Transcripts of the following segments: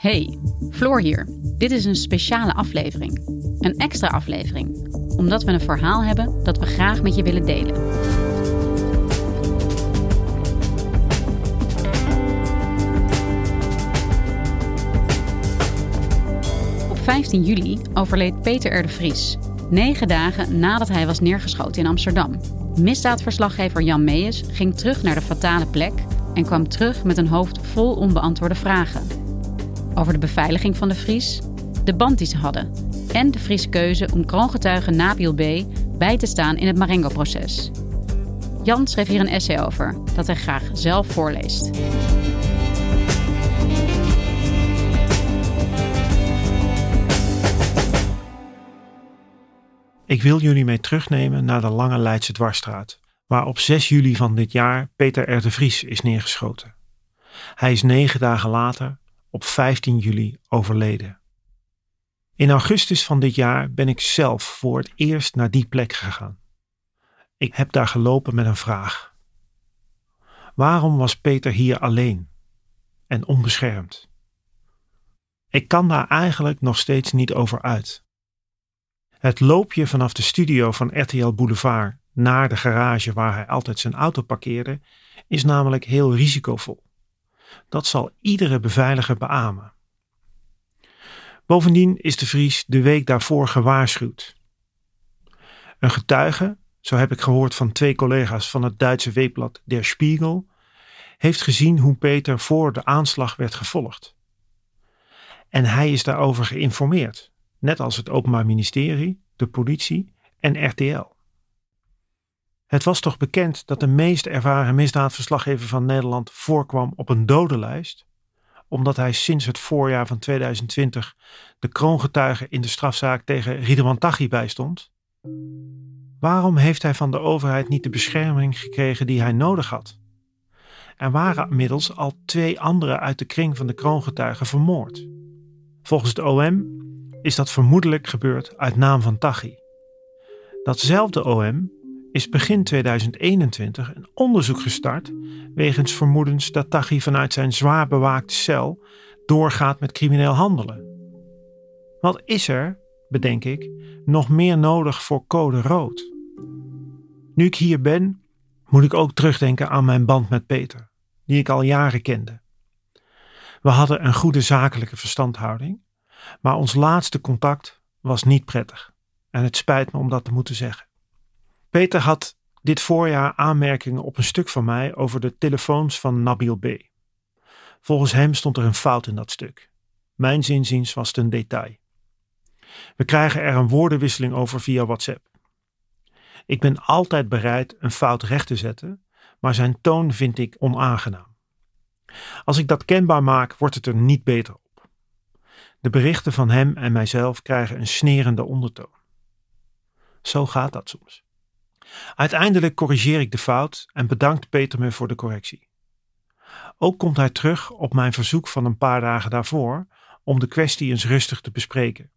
Hey, Floor hier. Dit is een speciale aflevering. Een extra aflevering. Omdat we een verhaal hebben dat we graag met je willen delen. Op 15 juli overleed Peter R. de Vries. Negen dagen nadat hij was neergeschoten in Amsterdam. Misdaadverslaggever Jan Meijers ging terug naar de fatale plek en kwam terug met een hoofd vol onbeantwoorde vragen. Over de beveiliging van de Vries, de band die ze hadden en de Friese keuze om kroongetuige Nabil B. bij te staan in het Marengo-proces. Jan schreef hier een essay over dat hij graag zelf voorleest. Ik wil jullie mee terugnemen naar de Lange Leidse Dwarsstraat, waar op 6 juli van dit jaar Peter R. de Vries is neergeschoten. Hij is negen dagen later, op 15 juli, overleden. In augustus van dit jaar ben ik zelf voor het eerst naar die plek gegaan. Ik heb daar gelopen met een vraag. Waarom was Peter hier alleen en onbeschermd? Ik kan daar eigenlijk nog steeds niet over uit. Het loopje vanaf de studio van RTL Boulevard naar de garage waar hij altijd zijn auto parkeerde, is namelijk heel risicovol. Dat zal iedere beveiliger beamen. Bovendien is de Vries de week daarvoor gewaarschuwd. Een getuige, zo heb ik gehoord van twee collega's van het Duitse weekblad Der Spiegel, heeft gezien hoe Peter voor de aanslag werd gevolgd. En hij is daarover geïnformeerd, net als het Openbaar Ministerie, de politie en RTL. Het was toch bekend dat de meest ervaren misdaadverslaggever van Nederland voorkwam op een dodenlijst, omdat hij sinds het voorjaar van 2020 de kroongetuige in de strafzaak tegen Ridwan Taghi bijstond? Waarom heeft hij van de overheid niet de bescherming gekregen die hij nodig had? Er waren inmiddels al twee anderen uit de kring van de kroongetuigen vermoord. Volgens het OM is dat vermoedelijk gebeurd uit naam van Taghi. Datzelfde OM is begin 2021 een onderzoek gestart wegens vermoedens dat Taghi vanuit zijn zwaar bewaakte cel doorgaat met crimineel handelen. Wat is er, bedenk ik, nog meer nodig voor code rood? Nu ik hier ben, moet ik ook terugdenken aan mijn band met Peter, die ik al jaren kende. We hadden een goede zakelijke verstandhouding, maar ons laatste contact was niet prettig. En het spijt me om dat te moeten zeggen. Peter had dit voorjaar aanmerkingen op een stuk van mij over de telefoons van Nabil B. Volgens hem stond er een fout in dat stuk. Mijn zinziens was het een detail. We krijgen er een woordenwisseling over via WhatsApp. Ik ben altijd bereid een fout recht te zetten, maar zijn toon vind ik onaangenaam. Als ik dat kenbaar maak, wordt het er niet beter op. De berichten van hem en mijzelf krijgen een snerende ondertoon. Zo gaat dat soms. Uiteindelijk corrigeer ik de fout en bedankt Peter me voor de correctie. Ook komt hij terug op mijn verzoek van een paar dagen daarvoor om de kwestie eens rustig te bespreken.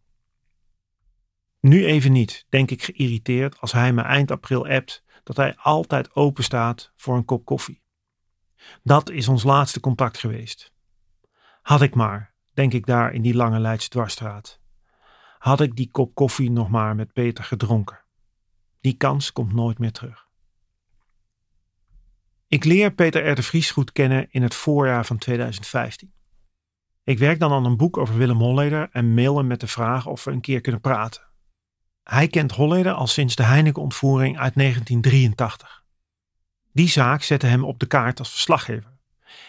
Nu even niet, denk ik geïrriteerd als hij me eind april appt dat hij altijd open staat voor een kop koffie. Dat is ons laatste contact geweest. Had ik maar, denk ik daar in die lange Leidse dwarsstraat. Had ik die kop koffie nog maar met Peter gedronken. Die kans komt nooit meer terug. Ik leer Peter R. Vries goed kennen in het voorjaar van 2015. Ik werk dan aan een boek over Willem Holleder en mail hem met de vraag of we een keer kunnen praten. Hij kent Holleder al sinds de Heineken-ontvoering uit 1983. Die zaak zette hem op de kaart als verslaggever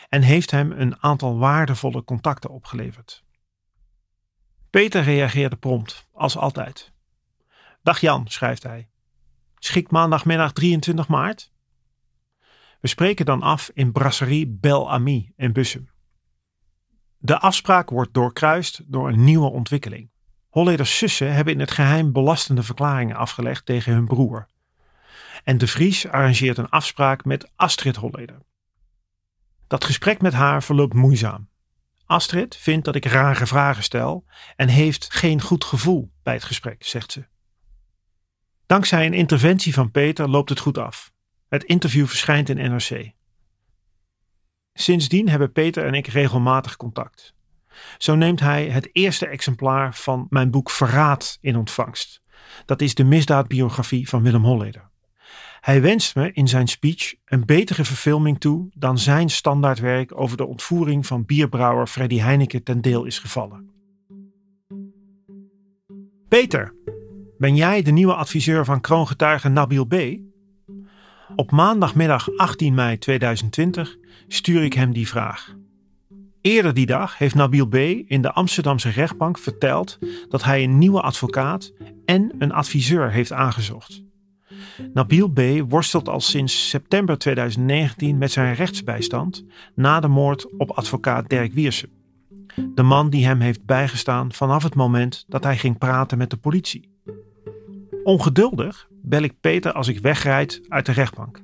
en heeft hem een aantal waardevolle contacten opgeleverd. Peter reageerde prompt, als altijd. Dag Jan, schrijft hij. Schikt maandagmiddag 23 maart? We spreken dan af in Brasserie Bel Ami in Bussum. De afspraak wordt doorkruist door een nieuwe ontwikkeling. Holleders zussen hebben in het geheim belastende verklaringen afgelegd tegen hun broer. En de Vries arrangeert een afspraak met Astrid Holleder. Dat gesprek met haar verloopt moeizaam. Astrid vindt dat ik rare vragen stel en heeft geen goed gevoel bij het gesprek, zegt ze. Dankzij een interventie van Peter loopt het goed af. Het interview verschijnt in NRC. Sindsdien hebben Peter en ik regelmatig contact. Zo neemt hij het eerste exemplaar van mijn boek Verraad in ontvangst. Dat is de misdaadbiografie van Willem Holleder. Hij wenst me in zijn speech een betere verfilming toe dan zijn standaardwerk over de ontvoering van bierbrouwer Freddy Heineken ten deel is gevallen. Peter, ben jij de nieuwe adviseur van kroongetuige Nabil B? Op maandagmiddag 18 mei 2020 stuur ik hem die vraag. Eerder die dag heeft Nabil B. in de Amsterdamse rechtbank verteld dat hij een nieuwe advocaat en een adviseur heeft aangezocht. Nabil B. worstelt al sinds september 2019 met zijn rechtsbijstand na de moord op advocaat Dirk Wiersen. De man die hem heeft bijgestaan vanaf het moment dat hij ging praten met de politie. Ongeduldig bel ik Peter als ik wegrijd uit de rechtbank.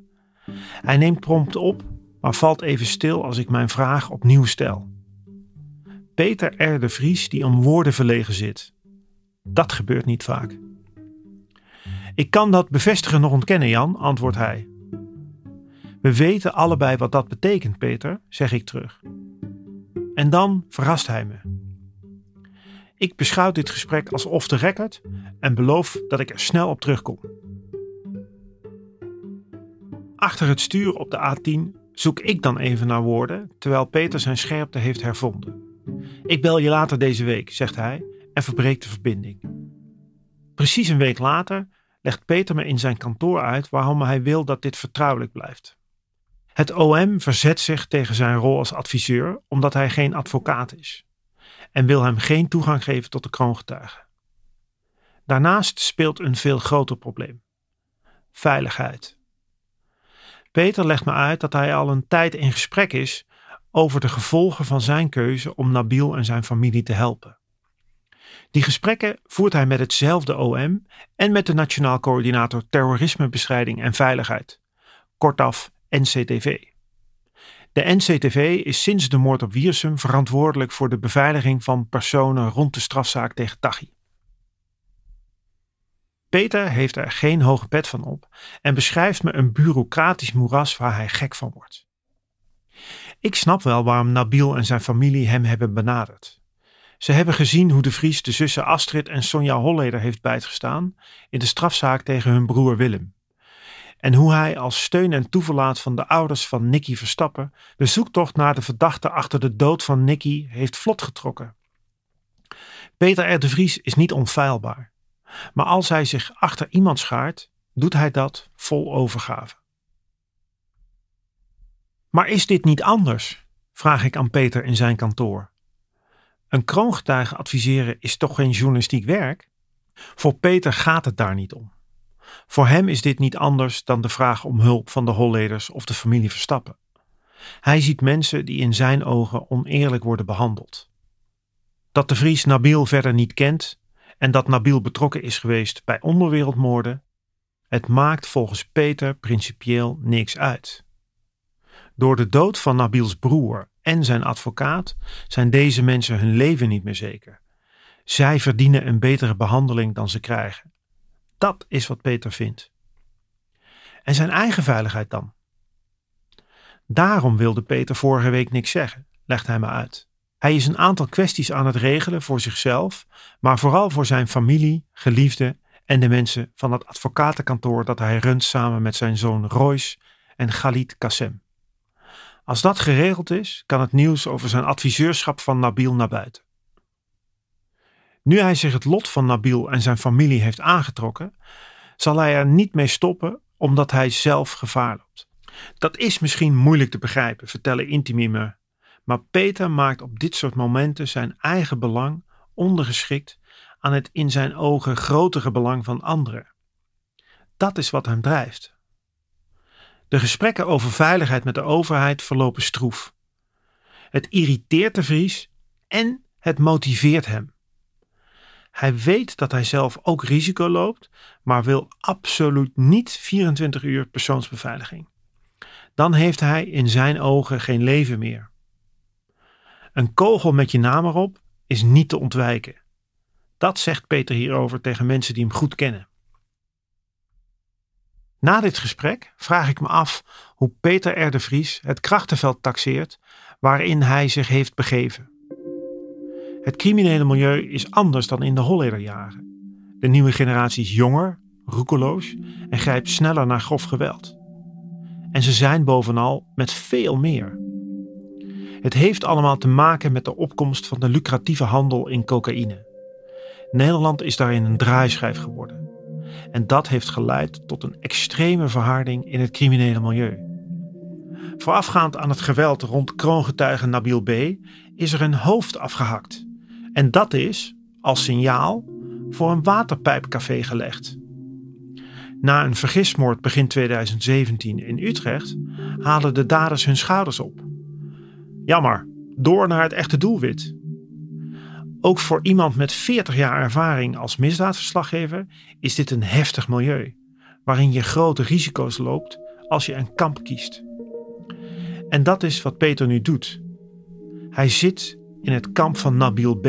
Hij neemt prompt op, maar valt even stil als ik mijn vraag opnieuw stel. Peter R. de Vries die om woorden verlegen zit. Dat gebeurt niet vaak. Ik kan dat bevestigen nog ontkennen, Jan, antwoordt hij. We weten allebei wat dat betekent, Peter, zeg ik terug. En dan verrast hij me. Ik beschouw dit gesprek als off the record en beloof dat ik er snel op terugkom. Achter het stuur op de A10 zoek ik dan even naar woorden, terwijl Peter zijn scherpte heeft hervonden. Ik bel je later deze week, zegt hij en verbreekt de verbinding. Precies een week later legt Peter me in zijn kantoor uit waarom hij wil dat dit vertrouwelijk blijft. Het OM verzet zich tegen zijn rol als adviseur omdat hij geen advocaat is en wil hem geen toegang geven tot de kroongetuigen. Daarnaast speelt een veel groter probleem: veiligheid. Peter legt me uit dat hij al een tijd in gesprek is over de gevolgen van zijn keuze om Nabil en zijn familie te helpen. Die gesprekken voert hij met hetzelfde OM en met de Nationaal Coördinator Terrorismebestrijding en Veiligheid, kortaf NCTV. De NCTV is sinds de moord op Wiersum verantwoordelijk voor de beveiliging van personen rond de strafzaak tegen Taghi. Peter heeft er geen hoge pet van op en beschrijft me een bureaucratisch moeras waar hij gek van wordt. Ik snap wel waarom Nabil en zijn familie hem hebben benaderd. Ze hebben gezien hoe de Vries de zussen Astrid en Sonja Holleder heeft bijgestaan in de strafzaak tegen hun broer Willem. En hoe hij als steun en toeverlaat van de ouders van Nicky Verstappen de zoektocht naar de verdachte achter de dood van Nicky heeft vlot getrokken. Peter R. de Vries is niet onfeilbaar. Maar als hij zich achter iemand schaart, doet hij dat vol overgave. Maar is dit niet anders? vraag ik aan Peter in zijn kantoor. Een kroongetuige adviseren is toch geen journalistiek werk? Voor Peter gaat het daar niet om. Voor hem is dit niet anders dan de vraag om hulp van de Holleders of de familie Verstappen. Hij ziet mensen die in zijn ogen oneerlijk worden behandeld. Dat de Vries Nabil verder niet kent en dat Nabil betrokken is geweest bij onderwereldmoorden, het maakt volgens Peter principieel niks uit. Door de dood van Nabils broer en zijn advocaat zijn deze mensen hun leven niet meer zeker. Zij verdienen een betere behandeling dan ze krijgen. Dat is wat Peter vindt. En zijn eigen veiligheid dan? Daarom wilde Peter vorige week niks zeggen, legt hij me uit. Hij is een aantal kwesties aan het regelen voor zichzelf, maar vooral voor zijn familie, geliefden en de mensen van het advocatenkantoor dat hij runt samen met zijn zoon Royce en Khalid Kassem. Als dat geregeld is, kan het nieuws over zijn adviseurschap van Nabil naar buiten. Nu hij zich het lot van Nabil en zijn familie heeft aangetrokken, zal hij er niet mee stoppen omdat hij zelf gevaar loopt. Dat is misschien moeilijk te begrijpen, vertellen intimiemen, maar Peter maakt op dit soort momenten zijn eigen belang ondergeschikt aan het in zijn ogen grotere belang van anderen. Dat is wat hem drijft. De gesprekken over veiligheid met de overheid verlopen stroef. Het irriteert de Vries en het motiveert hem. Hij weet dat hij zelf ook risico loopt, maar wil absoluut niet 24 uur persoonsbeveiliging. Dan heeft hij in zijn ogen geen leven meer. Een kogel met je naam erop is niet te ontwijken. Dat zegt Peter hierover tegen mensen die hem goed kennen. Na dit gesprek vraag ik me af hoe Peter R. de Vries het krachtenveld taxeert waarin hij zich heeft begeven. Het criminele milieu is anders dan in de Hollederjaren. De nieuwe generatie is jonger, roekeloos en grijpt sneller naar grof geweld. En ze zijn bovenal met veel meer. Het heeft allemaal te maken met de opkomst van de lucratieve handel in cocaïne. Nederland is daarin een draaischijf geworden. En dat heeft geleid tot een extreme verharding in het criminele milieu. Voorafgaand aan het geweld rond kroongetuige Nabil B. is er een hoofd afgehakt. En dat is, als signaal, voor een waterpijpcafé gelegd. Na een vergismoord begin 2017 in Utrecht halen de daders hun schouders op. Jammer, door naar het echte doelwit. Ook voor iemand met 40 jaar ervaring als misdaadverslaggever is dit een heftig milieu, waarin je grote risico's loopt als je een kamp kiest. En dat is wat Peter nu doet. Hij zit in het kamp van Nabil B.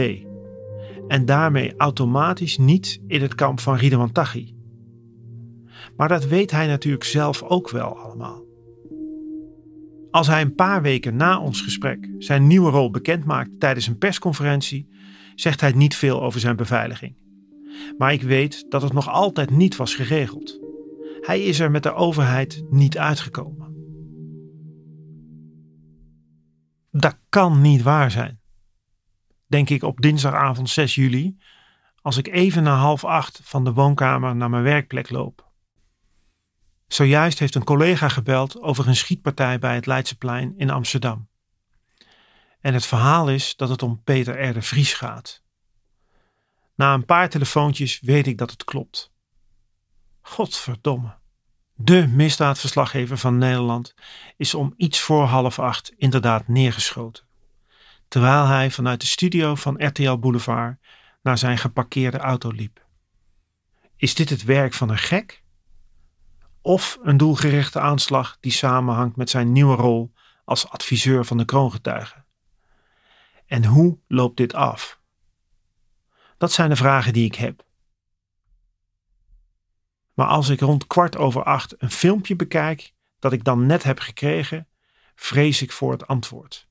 En daarmee automatisch niet in het kamp van Ridwan Taghi. Maar dat weet hij natuurlijk zelf ook wel allemaal. Als hij een paar weken na ons gesprek zijn nieuwe rol bekendmaakt tijdens een persconferentie, zegt hij niet veel over zijn beveiliging. Maar ik weet dat het nog altijd niet was geregeld. Hij is er met de overheid niet uitgekomen. Dat kan niet waar zijn. Denk ik op dinsdagavond 6 juli, als ik even na half acht van de woonkamer naar mijn werkplek loop. Zojuist heeft een collega gebeld over een schietpartij bij het Leidseplein in Amsterdam. En het verhaal is dat het om Peter R. Vries gaat. Na een paar telefoontjes weet ik dat het klopt. Godverdomme. De misdaadverslaggever van Nederland is om iets voor half acht inderdaad neergeschoten. Terwijl hij vanuit de studio van RTL Boulevard naar zijn geparkeerde auto liep. Is dit het werk van een gek? Of een doelgerichte aanslag die samenhangt met zijn nieuwe rol als adviseur van de kroongetuigen? En hoe loopt dit af? Dat zijn de vragen die ik heb. Maar als ik rond kwart over acht een filmpje bekijk dat ik dan net heb gekregen, vrees ik voor het antwoord.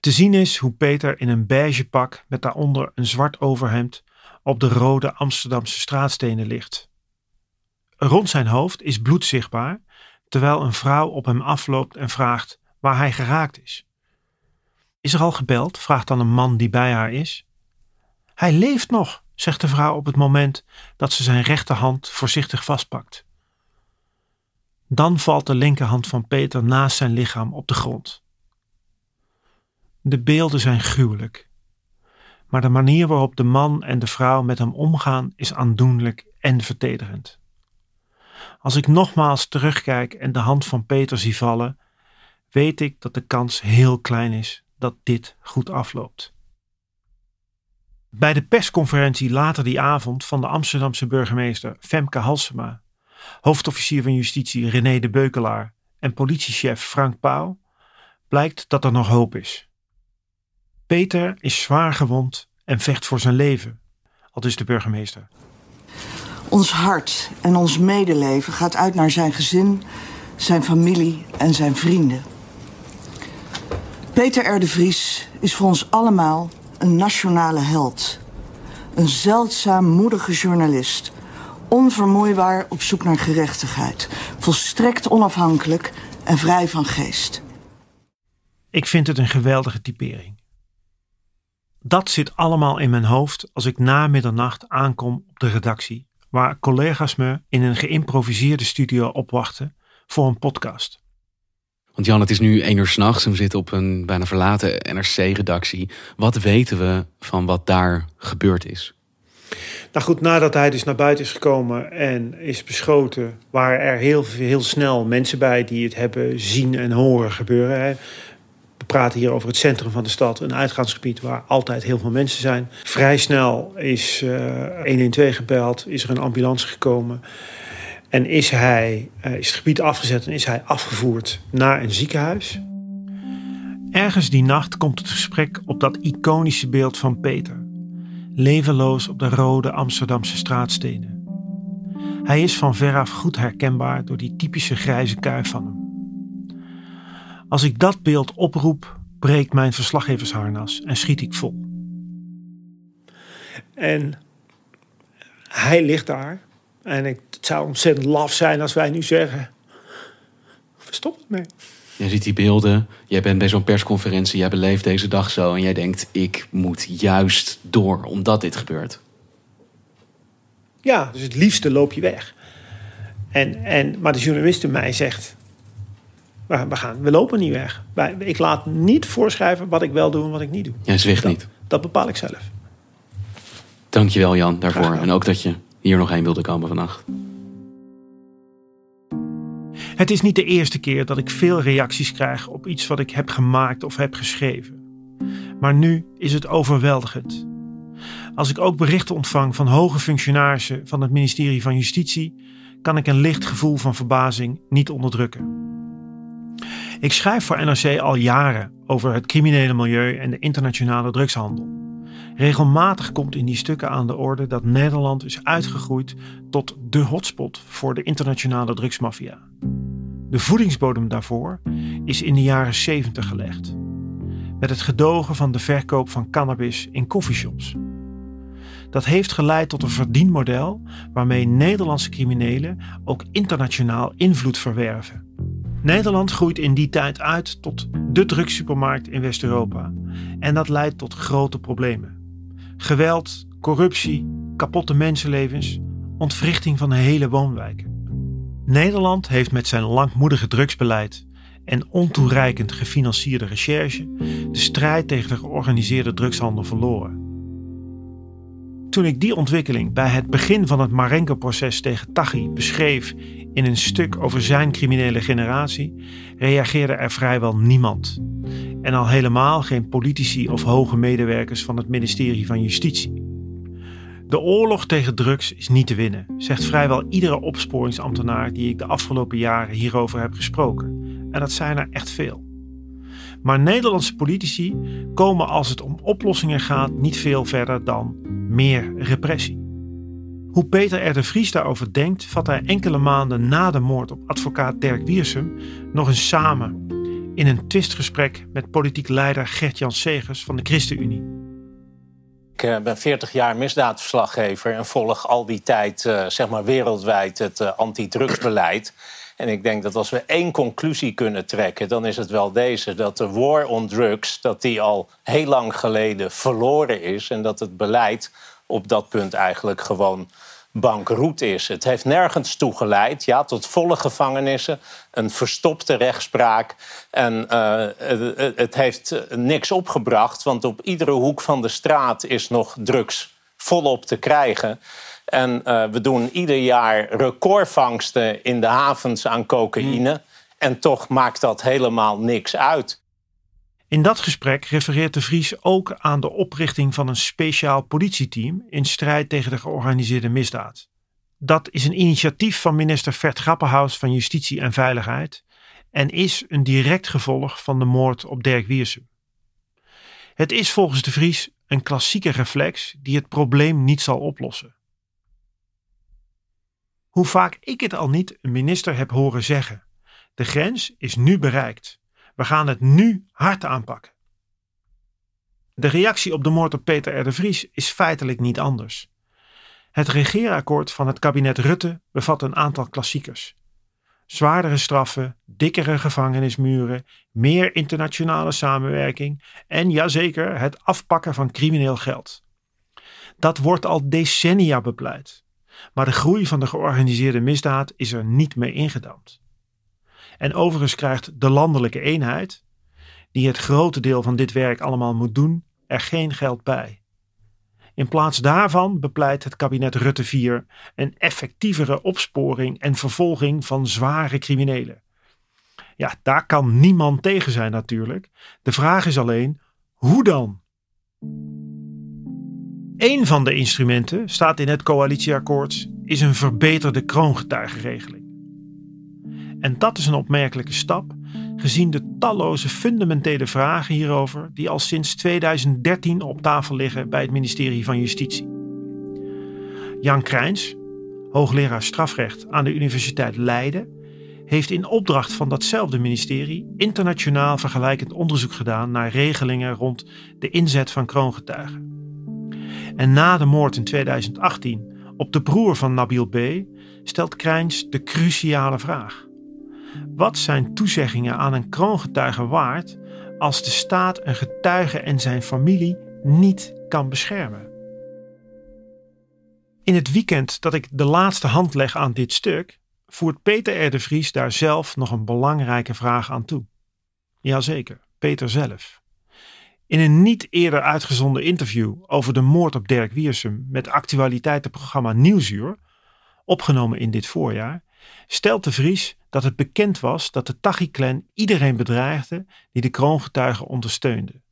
Te zien is hoe Peter in een beige pak met daaronder een zwart overhemd op de rode Amsterdamse straatstenen ligt. Rond zijn hoofd is bloed zichtbaar, terwijl een vrouw op hem afloopt en vraagt waar hij geraakt is. Is er al gebeld? vraagt dan een man die bij haar is. Hij leeft nog, zegt de vrouw op het moment dat ze zijn rechterhand voorzichtig vastpakt. Dan valt de linkerhand van Peter naast zijn lichaam op de grond. De beelden zijn gruwelijk, maar de manier waarop de man en de vrouw met hem omgaan is aandoenlijk en vertederend. Als ik nogmaals terugkijk en de hand van Peter zie vallen, weet ik dat de kans heel klein is dat dit goed afloopt. Bij de persconferentie later die avond van de Amsterdamse burgemeester Femke Halsema, hoofdofficier van justitie René de Beukelaar en politiechef Frank Pauw, blijkt dat er nog hoop is. Peter is zwaar gewond en vecht voor zijn leven, al is de burgemeester. Ons hart en ons medeleven gaat uit naar zijn gezin, zijn familie en zijn vrienden. Peter R. de Vries is voor ons allemaal een nationale held. Een zeldzaam moedige journalist. Onvermoeibaar op zoek naar gerechtigheid. Volstrekt onafhankelijk en vrij van geest. Ik vind het een geweldige typering. Dat zit allemaal in mijn hoofd als ik na middernacht aankom op de redactie, waar collega's me in een geïmproviseerde studio opwachten voor een podcast. Want Jan, het is nu één uur s'nachts en we zitten op een bijna verlaten NRC-redactie. Wat weten we van wat daar gebeurd is? Nou goed, nadat hij dus naar buiten is gekomen en is beschoten, waren er heel, heel snel mensen bij die het hebben zien en horen gebeuren. Praten hier over het centrum van de stad, een uitgaansgebied waar altijd heel veel mensen zijn. Vrij snel is uh, 112 gebeld, is er een ambulance gekomen. En is, hij, uh, is het gebied afgezet en is hij afgevoerd naar een ziekenhuis. Ergens die nacht komt het gesprek op dat iconische beeld van Peter. Levenloos op de rode Amsterdamse straatstenen. Hij is van veraf goed herkenbaar door die typische grijze kuif van hem. Als ik dat beeld oproep, breekt mijn verslaggeversharnas en schiet ik vol. En hij ligt daar. En ik, het zou ontzettend laf zijn als wij nu zeggen: stop het mee. Je ziet die beelden, jij bent bij zo'n persconferentie, jij beleeft deze dag zo en jij denkt: ik moet juist door omdat dit gebeurt. Ja, dus het liefste loop je weg. En, en, maar de journalist in mij zegt: we, we, gaan, we lopen niet weg. Ik laat niet voorschrijven wat ik wel doe en wat ik niet doe. Jij zwicht dat, niet. Dat bepaal ik zelf. Dankjewel Jan daarvoor. En ook dat je hier nog heen wilde komen vannacht. Het is niet de eerste keer dat ik veel reacties krijg op iets wat ik heb gemaakt of heb geschreven. Maar nu is het overweldigend. Als ik ook berichten ontvang van hoge functionarissen van het ministerie van Justitie, kan ik een licht gevoel van verbazing niet onderdrukken. Ik schrijf voor NRC al jaren over het criminele milieu en de internationale drugshandel. Regelmatig komt in die stukken aan de orde dat Nederland is uitgegroeid tot de hotspot voor de internationale drugsmafia. De voedingsbodem daarvoor is in de jaren 70 gelegd. Met het gedogen van de verkoop van cannabis in coffeeshops. Dat heeft geleid tot een verdienmodel waarmee Nederlandse criminelen ook internationaal invloed verwerven. Nederland groeit in die tijd uit tot de drugssupermarkt in West-Europa. En dat leidt tot grote problemen. Geweld, corruptie, kapotte mensenlevens, ontwrichting van hele woonwijken. Nederland heeft met zijn langmoedige drugsbeleid en ontoereikend gefinancierde recherche de strijd tegen de georganiseerde drugshandel verloren. Toen ik die ontwikkeling bij het begin van het Marenko-proces tegen Taghi beschreef in een stuk over zijn criminele generatie, reageerde er vrijwel niemand. En al helemaal geen politici of hoge medewerkers van het ministerie van Justitie. De oorlog tegen drugs is niet te winnen, zegt vrijwel iedere opsporingsambtenaar die ik de afgelopen jaren hierover heb gesproken. En dat zijn er echt veel. Maar Nederlandse politici komen als het om oplossingen gaat niet veel verder dan meer repressie. Hoe Peter R. de Vries daarover denkt, vat hij enkele maanden na de moord op advocaat Dirk Wiersum nog eens samen in een twistgesprek met politiek leider Gert-Jan Segers van de ChristenUnie. Ik eh, ben 40 jaar misdaadverslaggever en volg al die tijd uh, zeg maar wereldwijd het uh, antidrugsbeleid. En ik denk dat als we één conclusie kunnen trekken, dan is het wel deze: dat de war on drugs dat die al heel lang geleden verloren is en dat het beleid op dat punt eigenlijk gewoon bankroet is. Het heeft nergens toe geleid, ja, tot volle gevangenissen, een verstopte rechtspraak. En uh, het, heeft niks opgebracht, want op iedere hoek van de straat is nog drugs volop te krijgen. En uh, we doen ieder jaar recordvangsten in de havens aan cocaïne. Hmm. En toch maakt dat helemaal niks uit. In dat gesprek refereert de Vries ook aan de oprichting van een speciaal politieteam in strijd tegen de georganiseerde misdaad. Dat is een initiatief van minister Vert Grappenhaus van Justitie en Veiligheid en is een direct gevolg van de moord op Dirk Wiersum. Het is volgens de Vries een klassieke reflex die het probleem niet zal oplossen. Hoe vaak ik het al niet een minister heb horen zeggen: de grens is nu bereikt. We gaan het nu hard aanpakken. De reactie op de moord op Peter R. de Vries is feitelijk niet anders. Het regeerakkoord van het kabinet Rutte bevat een aantal klassiekers. Zwaardere straffen, dikkere gevangenismuren, meer internationale samenwerking en jazeker het afpakken van crimineel geld. Dat wordt al decennia bepleit. Maar de groei van de georganiseerde misdaad is er niet mee ingedampt. En overigens krijgt de landelijke eenheid, die het grote deel van dit werk allemaal moet doen, er geen geld bij. In plaats daarvan bepleit het kabinet Rutte 4 een effectievere opsporing en vervolging van zware criminelen. Ja, daar kan niemand tegen zijn natuurlijk. De vraag is alleen, hoe dan? Een van de instrumenten, staat in het coalitieakkoord, is een verbeterde kroongetuigenregeling. En dat is een opmerkelijke stap, gezien de talloze fundamentele vragen hierover die al sinds 2013 op tafel liggen bij het ministerie van Justitie. Jan Krijns, hoogleraar strafrecht aan de Universiteit Leiden, heeft in opdracht van datzelfde ministerie internationaal vergelijkend onderzoek gedaan naar regelingen rond de inzet van kroongetuigen. En na de moord in 2018 op de broer van Nabil B. stelt Krijns de cruciale vraag. Wat zijn toezeggingen aan een kroongetuige waard als de staat een getuige en zijn familie niet kan beschermen? In het weekend dat ik de laatste hand leg aan dit stuk, voert Peter R. de Vries daar zelf nog een belangrijke vraag aan toe. Jazeker, Peter zelf. In een niet eerder uitgezonden interview over de moord op Dirk Wiersum met actualiteitenprogramma Nieuwsuur, opgenomen in dit voorjaar, stelt de Vries dat het bekend was dat de Taghi-clan iedereen bedreigde die de kroongetuigen ondersteunde.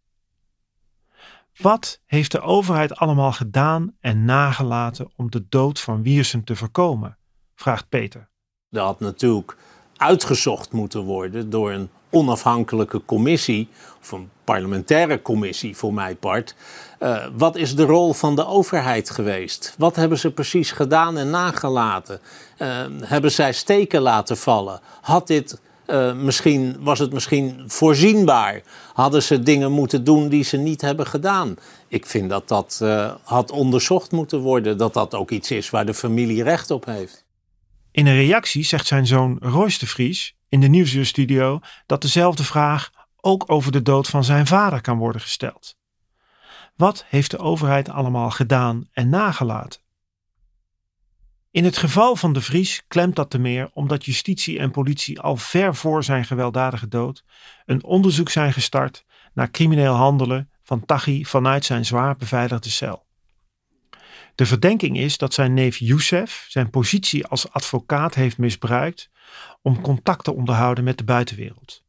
Wat heeft de overheid allemaal gedaan en nagelaten om de dood van Wiersum te voorkomen? vraagt Peter. Dat had natuurlijk uitgezocht moeten worden door een onafhankelijke commissie, of een parlementaire commissie voor mijn part. Uh, wat is de rol van de overheid geweest? Wat hebben ze precies gedaan en nagelaten? Uh, hebben zij steken laten vallen? Had dit uh, misschien, was het misschien voorzienbaar? Hadden ze dingen moeten doen die ze niet hebben gedaan? Ik vind dat dat had onderzocht moeten worden, dat dat ook iets is waar de familie recht op heeft. In een reactie zegt zijn zoon Royce de Vries in de Nieuwsuurstudio dat dezelfde vraag ook over de dood van zijn vader kan worden gesteld. Wat heeft de overheid allemaal gedaan en nagelaten? In het geval van de Vries klemt dat te meer omdat justitie en politie al ver voor zijn gewelddadige dood een onderzoek zijn gestart naar crimineel handelen van Taghi vanuit zijn zwaar beveiligde cel. De verdenking is dat zijn neef Youssef zijn positie als advocaat heeft misbruikt om contact te onderhouden met de buitenwereld.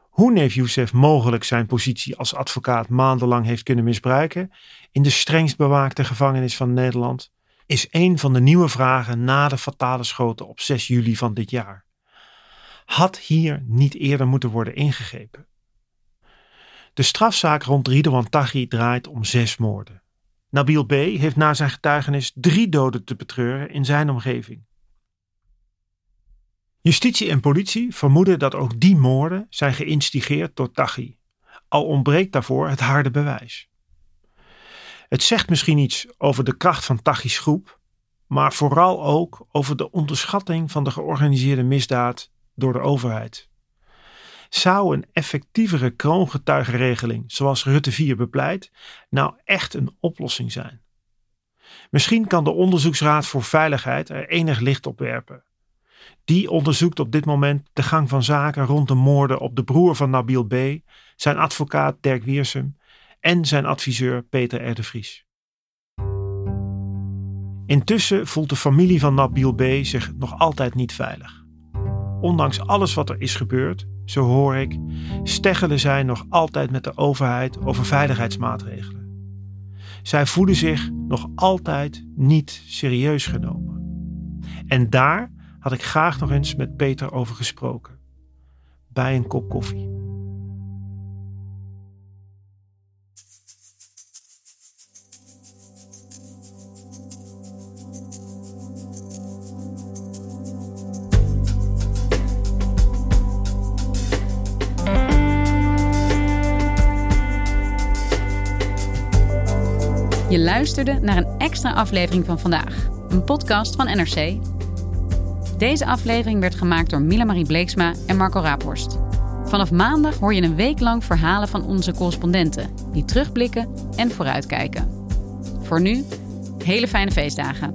Hoe neef Youssef mogelijk zijn positie als advocaat maandenlang heeft kunnen misbruiken in de strengst bewaakte gevangenis van Nederland, is een van de nieuwe vragen na de fatale schoten op 6 juli van dit jaar. Had hier niet eerder moeten worden ingegrepen? De strafzaak rond Ridwan Taghi draait om zes moorden. Nabil B. heeft na zijn getuigenis drie doden te betreuren in zijn omgeving. Justitie en politie vermoeden dat ook die moorden zijn geïnstigeerd door Taghi, al ontbreekt daarvoor het harde bewijs. Het zegt misschien iets over de kracht van Taghi's groep, maar vooral ook over de onderschatting van de georganiseerde misdaad door de overheid. Zou een effectievere kroongetuigenregeling, zoals Rutte 4 bepleit, nou echt een oplossing zijn? Misschien kan de Onderzoeksraad voor Veiligheid er enig licht op werpen die onderzoekt op dit moment de gang van zaken rond de moorden op de broer van Nabil B., zijn advocaat Dirk Wiersum en zijn adviseur Peter R. de Vries. Intussen voelt de familie van Nabil B. zich nog altijd niet veilig. Ondanks alles wat er is gebeurd, zo hoor ik, steggelen zij nog altijd met de overheid over veiligheidsmaatregelen. Zij voelen zich nog altijd niet serieus genomen. En daar had ik graag nog eens met Peter over gesproken. Bij een kop koffie. Luisterde naar een extra aflevering van vandaag, een podcast van NRC deze aflevering werd gemaakt door Mila Marie Bleeksma en Marco Raaphorst. Vanaf maandag hoor je een week lang verhalen van onze correspondenten die terugblikken en vooruitkijken. Voor nu, hele fijne feestdagen.